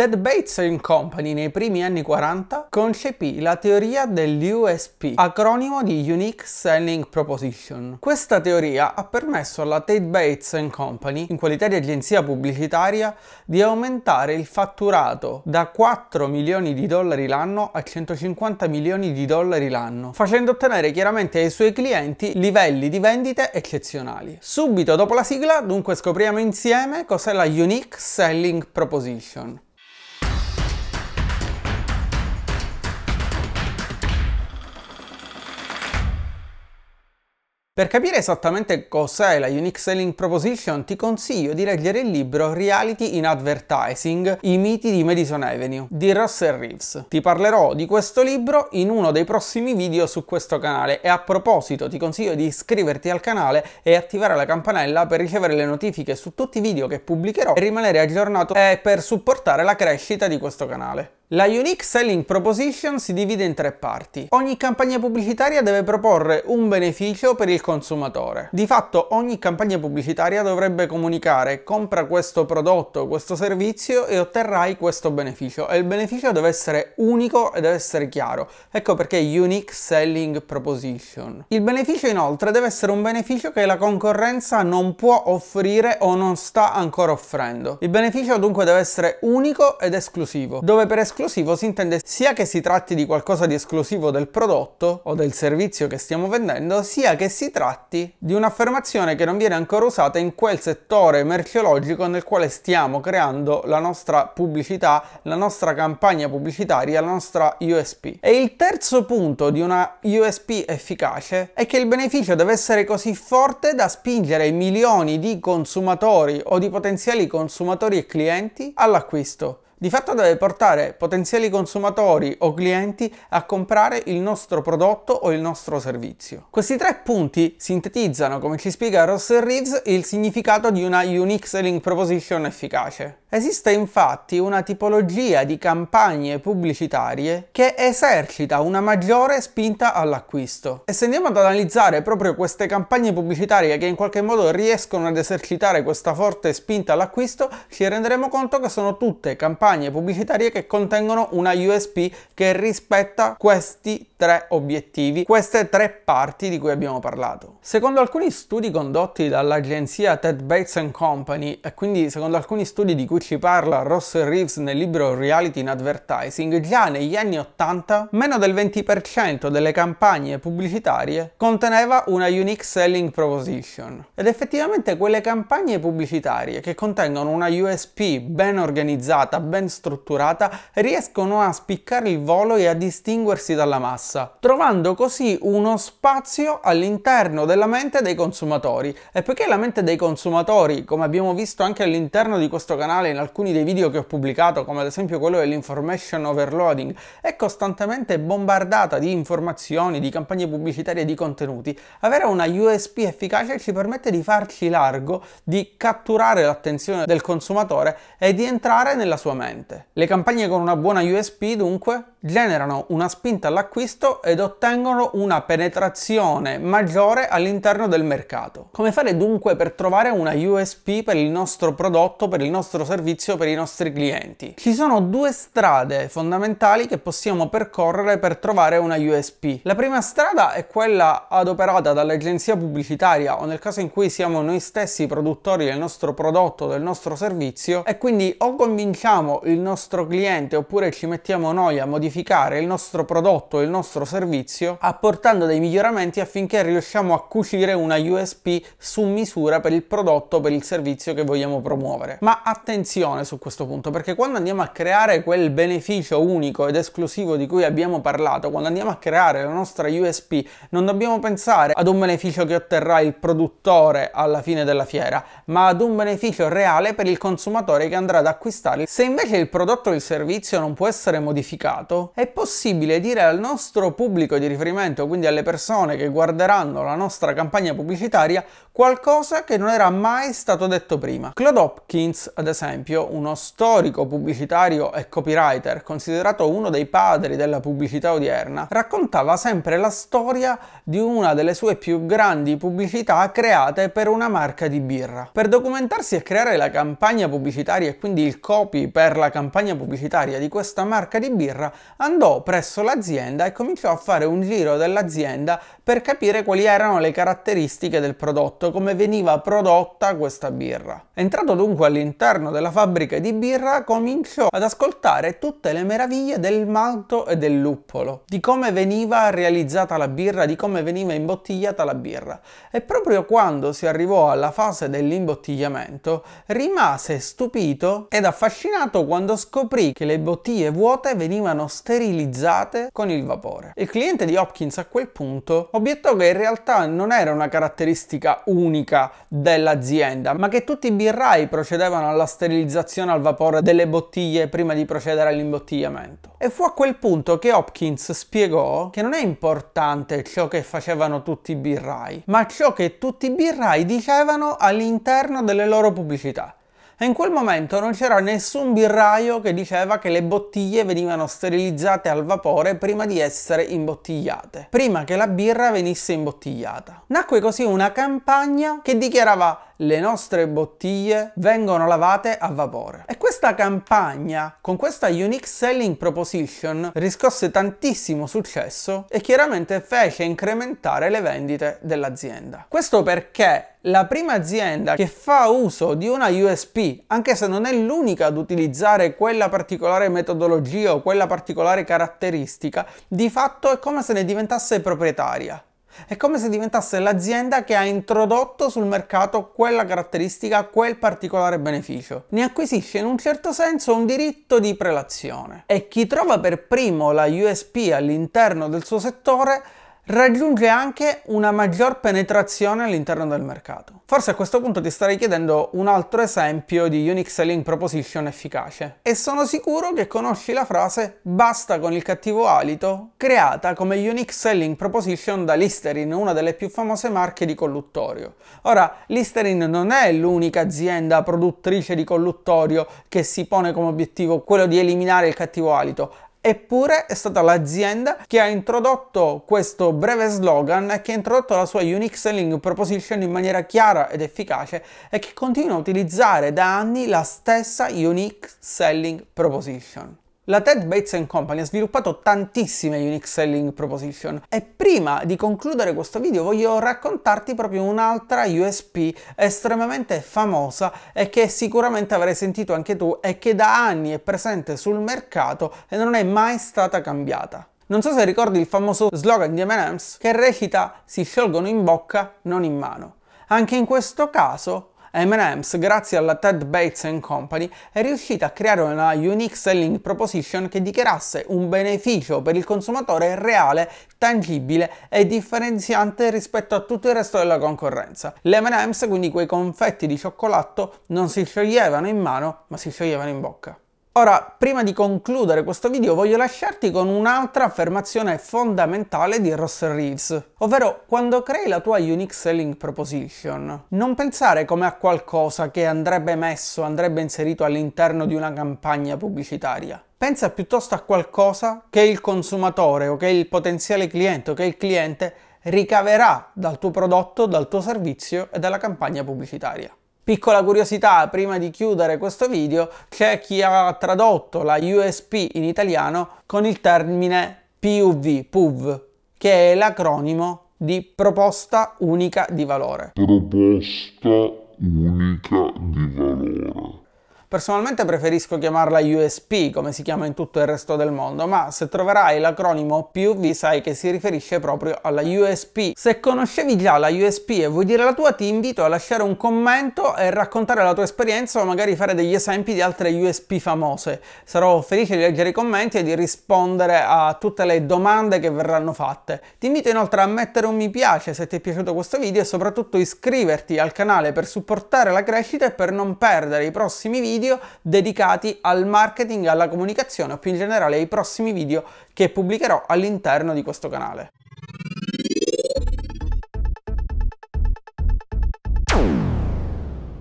Ted Bates Company nei primi anni 40 concepì la teoria dell'USP, acronimo di Unique Selling Proposition. Questa teoria ha permesso alla Ted Bates Company, in qualità di agenzia pubblicitaria, di aumentare il fatturato da 4 milioni di dollari l'anno a 150 milioni di dollari l'anno, facendo ottenere chiaramente ai suoi clienti livelli di vendite eccezionali. Subito dopo la sigla, dunque, scopriamo insieme cos'è la Unique Selling Proposition. Per capire esattamente cos'è la Unique Selling Proposition ti consiglio di leggere il libro Reality in Advertising, i miti di Madison Avenue di Russell Reeves. Ti parlerò di questo libro in uno dei prossimi video su questo canale e a proposito ti consiglio di iscriverti al canale e attivare la campanella per ricevere le notifiche su tutti i video che pubblicherò e rimanere aggiornato e per supportare la crescita di questo canale. La Unique Selling Proposition si divide in tre parti. Ogni campagna pubblicitaria deve proporre un beneficio per il consumatore. Di fatto ogni campagna pubblicitaria dovrebbe comunicare compra questo prodotto, questo servizio e otterrai questo beneficio e il beneficio deve essere unico e deve essere chiaro. Ecco perché Unique Selling Proposition. Il beneficio inoltre deve essere un beneficio che la concorrenza non può offrire o non sta ancora offrendo. Il beneficio dunque deve essere unico ed esclusivo, dove per esclusivo esclusivo si intende sia che si tratti di qualcosa di esclusivo del prodotto o del servizio che stiamo vendendo, sia che si tratti di un'affermazione che non viene ancora usata in quel settore merceologico nel quale stiamo creando la nostra pubblicità, la nostra campagna pubblicitaria, la nostra USP. E il terzo punto di una USP efficace è che il beneficio deve essere così forte da spingere milioni di consumatori o di potenziali consumatori e clienti all'acquisto di fatto deve portare potenziali consumatori o clienti a comprare il nostro prodotto o il nostro servizio. Questi tre punti sintetizzano, come ci spiega Russell Reeves, il significato di una unique selling proposition efficace. Esiste infatti una tipologia di campagne pubblicitarie che esercita una maggiore spinta all'acquisto. E se andiamo ad analizzare proprio queste campagne pubblicitarie che in qualche modo riescono ad esercitare questa forte spinta all'acquisto, ci renderemo conto che sono tutte campagne pubblicitarie che contengono una USP che rispetta questi tre obiettivi, queste tre parti di cui abbiamo parlato. Secondo alcuni studi condotti dall'agenzia Ted Bates Company e quindi secondo alcuni studi di cui ci parla Ross Reeves nel libro Reality in Advertising, già negli anni 80 meno del 20% delle campagne pubblicitarie conteneva una unique selling proposition. Ed effettivamente quelle campagne pubblicitarie che contengono una USP ben organizzata, ben strutturata, riescono a spiccare il volo e a distinguersi dalla massa, trovando così uno spazio all'interno della mente dei consumatori. E poiché la mente dei consumatori, come abbiamo visto anche all'interno di questo canale in alcuni dei video che ho pubblicato, come ad esempio quello dell'information overloading, è costantemente bombardata di informazioni, di campagne pubblicitarie, di contenuti. Avere una USP efficace ci permette di farci largo, di catturare l'attenzione del consumatore e di entrare nella sua mente. Le campagne con una buona USP dunque generano una spinta all'acquisto ed ottengono una penetrazione maggiore all'interno del mercato. Come fare dunque per trovare una USP per il nostro prodotto, per il nostro servizio, per i nostri clienti? Ci sono due strade fondamentali che possiamo percorrere per trovare una USP. La prima strada è quella adoperata dall'agenzia pubblicitaria o nel caso in cui siamo noi stessi produttori del nostro prodotto, del nostro servizio e quindi o convinciamo il nostro cliente oppure ci mettiamo noi a modificare modificare il nostro prodotto, il nostro servizio, apportando dei miglioramenti affinché riusciamo a cucire una USP su misura per il prodotto, per il servizio che vogliamo promuovere. Ma attenzione su questo punto, perché quando andiamo a creare quel beneficio unico ed esclusivo di cui abbiamo parlato, quando andiamo a creare la nostra USP, non dobbiamo pensare ad un beneficio che otterrà il produttore alla fine della fiera, ma ad un beneficio reale per il consumatore che andrà ad acquistare. Se invece il prodotto o il servizio non può essere modificato, è possibile dire al nostro pubblico di riferimento, quindi alle persone che guarderanno la nostra campagna pubblicitaria, qualcosa che non era mai stato detto prima. Claude Hopkins, ad esempio, uno storico pubblicitario e copywriter, considerato uno dei padri della pubblicità odierna, raccontava sempre la storia di una delle sue più grandi pubblicità create per una marca di birra. Per documentarsi e creare la campagna pubblicitaria e quindi il copy per la campagna pubblicitaria di questa marca di birra, andò presso l'azienda e cominciò a fare un giro dell'azienda per capire quali erano le caratteristiche del prodotto, come veniva prodotta questa birra. Entrato dunque all'interno della fabbrica di birra, cominciò ad ascoltare tutte le meraviglie del malto e del luppolo, di come veniva realizzata la birra, di come veniva imbottigliata la birra. E proprio quando si arrivò alla fase dell'imbottigliamento, rimase stupito ed affascinato quando scoprì che le bottiglie vuote venivano sterilizzate con il vapore. Il cliente di Hopkins a quel punto obiettò che in realtà non era una caratteristica unica dell'azienda, ma che tutti i birrai procedevano alla sterilizzazione al vapore delle bottiglie prima di procedere all'imbottigliamento. E fu a quel punto che Hopkins spiegò che non è importante ciò che facevano tutti i birrai, ma ciò che tutti i birrai dicevano all'interno delle loro pubblicità. E in quel momento non c'era nessun birraio che diceva che le bottiglie venivano sterilizzate al vapore prima di essere imbottigliate, prima che la birra venisse imbottigliata. Nacque così una campagna che dichiarava le nostre bottiglie vengono lavate a vapore. E questa campagna, con questa unique selling proposition, riscosse tantissimo successo e chiaramente fece incrementare le vendite dell'azienda. Questo perché la prima azienda che fa uso di una USP, anche se non è l'unica ad utilizzare quella particolare metodologia o quella particolare caratteristica, di fatto è come se ne diventasse proprietaria. È come se diventasse l'azienda che ha introdotto sul mercato quella caratteristica, quel particolare beneficio. Ne acquisisce in un certo senso un diritto di prelazione. E chi trova per primo la USP all'interno del suo settore raggiunge anche una maggior penetrazione all'interno del mercato. Forse a questo punto ti starei chiedendo un altro esempio di Unique Selling Proposition efficace e sono sicuro che conosci la frase basta con il cattivo alito, creata come Unique Selling Proposition da Listerin, una delle più famose marche di colluttorio. Ora, Listerin non è l'unica azienda produttrice di colluttorio che si pone come obiettivo quello di eliminare il cattivo alito, Eppure è stata l'azienda che ha introdotto questo breve slogan e che ha introdotto la sua unique selling proposition in maniera chiara ed efficace e che continua a utilizzare da anni la stessa unique selling proposition. La Ted Bates Company ha sviluppato tantissime unique selling proposition e prima di concludere questo video voglio raccontarti proprio un'altra USP estremamente famosa e che sicuramente avrai sentito anche tu e che da anni è presente sul mercato e non è mai stata cambiata. Non so se ricordi il famoso slogan di M&M's che recita si sciolgono in bocca, non in mano. Anche in questo caso M&M's, grazie alla Ted Bates Company, è riuscita a creare una unique selling proposition che dichiarasse un beneficio per il consumatore reale, tangibile e differenziante rispetto a tutto il resto della concorrenza. Le M&M's, quindi quei confetti di cioccolato, non si scioglievano in mano, ma si scioglievano in bocca. Ora, prima di concludere questo video, voglio lasciarti con un'altra affermazione fondamentale di Ross Reeves, ovvero quando crei la tua unique selling proposition, non pensare come a qualcosa che andrebbe messo, andrebbe inserito all'interno di una campagna pubblicitaria. Pensa piuttosto a qualcosa che il consumatore o che il potenziale cliente o che il cliente ricaverà dal tuo prodotto, dal tuo servizio e dalla campagna pubblicitaria. Piccola curiosità, prima di chiudere questo video, c'è chi ha tradotto la USP in italiano con il termine PUV, PUV, che è l'acronimo di proposta unica di valore. Proposta unica di valore. Personalmente preferisco chiamarla USP, come si chiama in tutto il resto del mondo, ma se troverai l'acronimo PUV sai che si riferisce proprio alla USP. Se conoscevi già la USP e vuoi dire la tua, ti invito a lasciare un commento e raccontare la tua esperienza o magari fare degli esempi di altre USP famose. Sarò felice di leggere i commenti e di rispondere a tutte le domande che verranno fatte. Ti invito inoltre a mettere un mi piace se ti è piaciuto questo video e soprattutto iscriverti al canale per supportare la crescita e per non perdere i prossimi video video dedicati al marketing, alla comunicazione o più in generale ai prossimi video che pubblicherò all'interno di questo canale.